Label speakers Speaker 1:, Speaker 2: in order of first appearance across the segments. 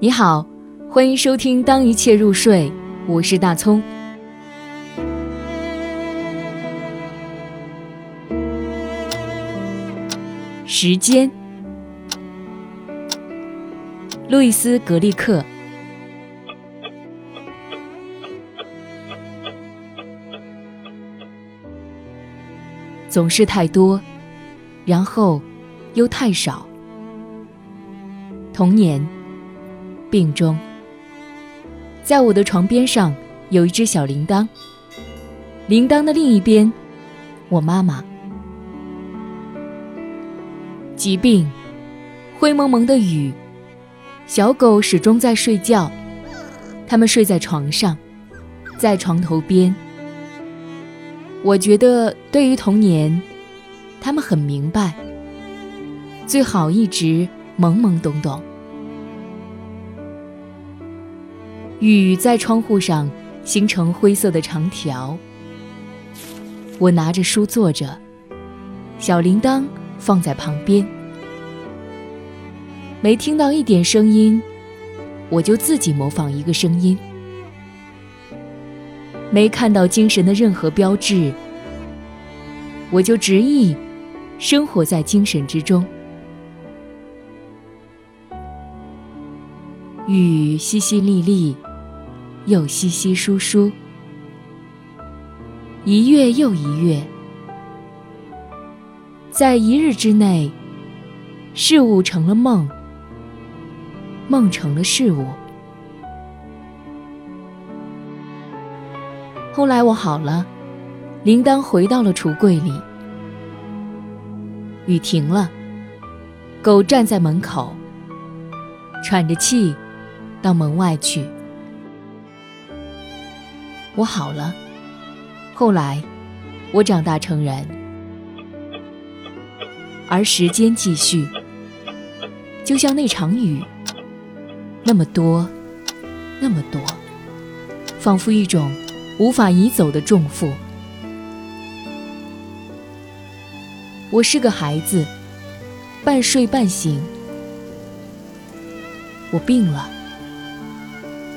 Speaker 1: 你好，欢迎收听《当一切入睡》，我是大葱。时间，路易斯·格利克。总是太多，然后又太少。童年，病中，在我的床边上有一只小铃铛。铃铛的另一边，我妈妈。疾病，灰蒙蒙的雨，小狗始终在睡觉。它们睡在床上，在床头边。我觉得，对于童年，他们很明白，最好一直懵懵懂懂。雨在窗户上形成灰色的长条。我拿着书坐着，小铃铛放在旁边。没听到一点声音，我就自己模仿一个声音。没看到精神的任何标志，我就执意生活在精神之中。雨淅淅沥沥，又稀稀疏疏，一月又一月，在一日之内，事物成了梦，梦成了事物。后来我好了，铃铛回到了橱柜里。雨停了，狗站在门口，喘着气，到门外去。我好了，后来我长大成人，而时间继续，就像那场雨，那么多，那么多，仿佛一种。无法移走的重负。我是个孩子，半睡半醒。我病了，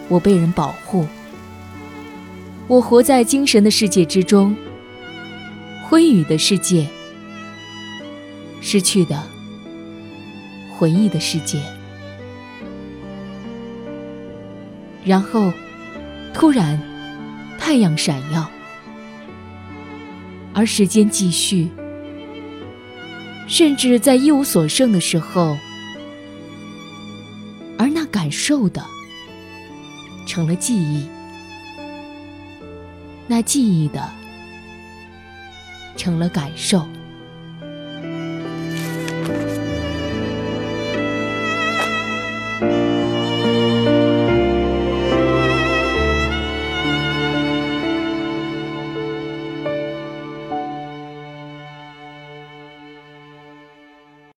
Speaker 1: 我被人保护。我活在精神的世界之中，灰雨的世界，失去的回忆的世界。然后，突然。太阳闪耀，而时间继续，甚至在一无所剩的时候，而那感受的成了记忆，那记忆的成了感受。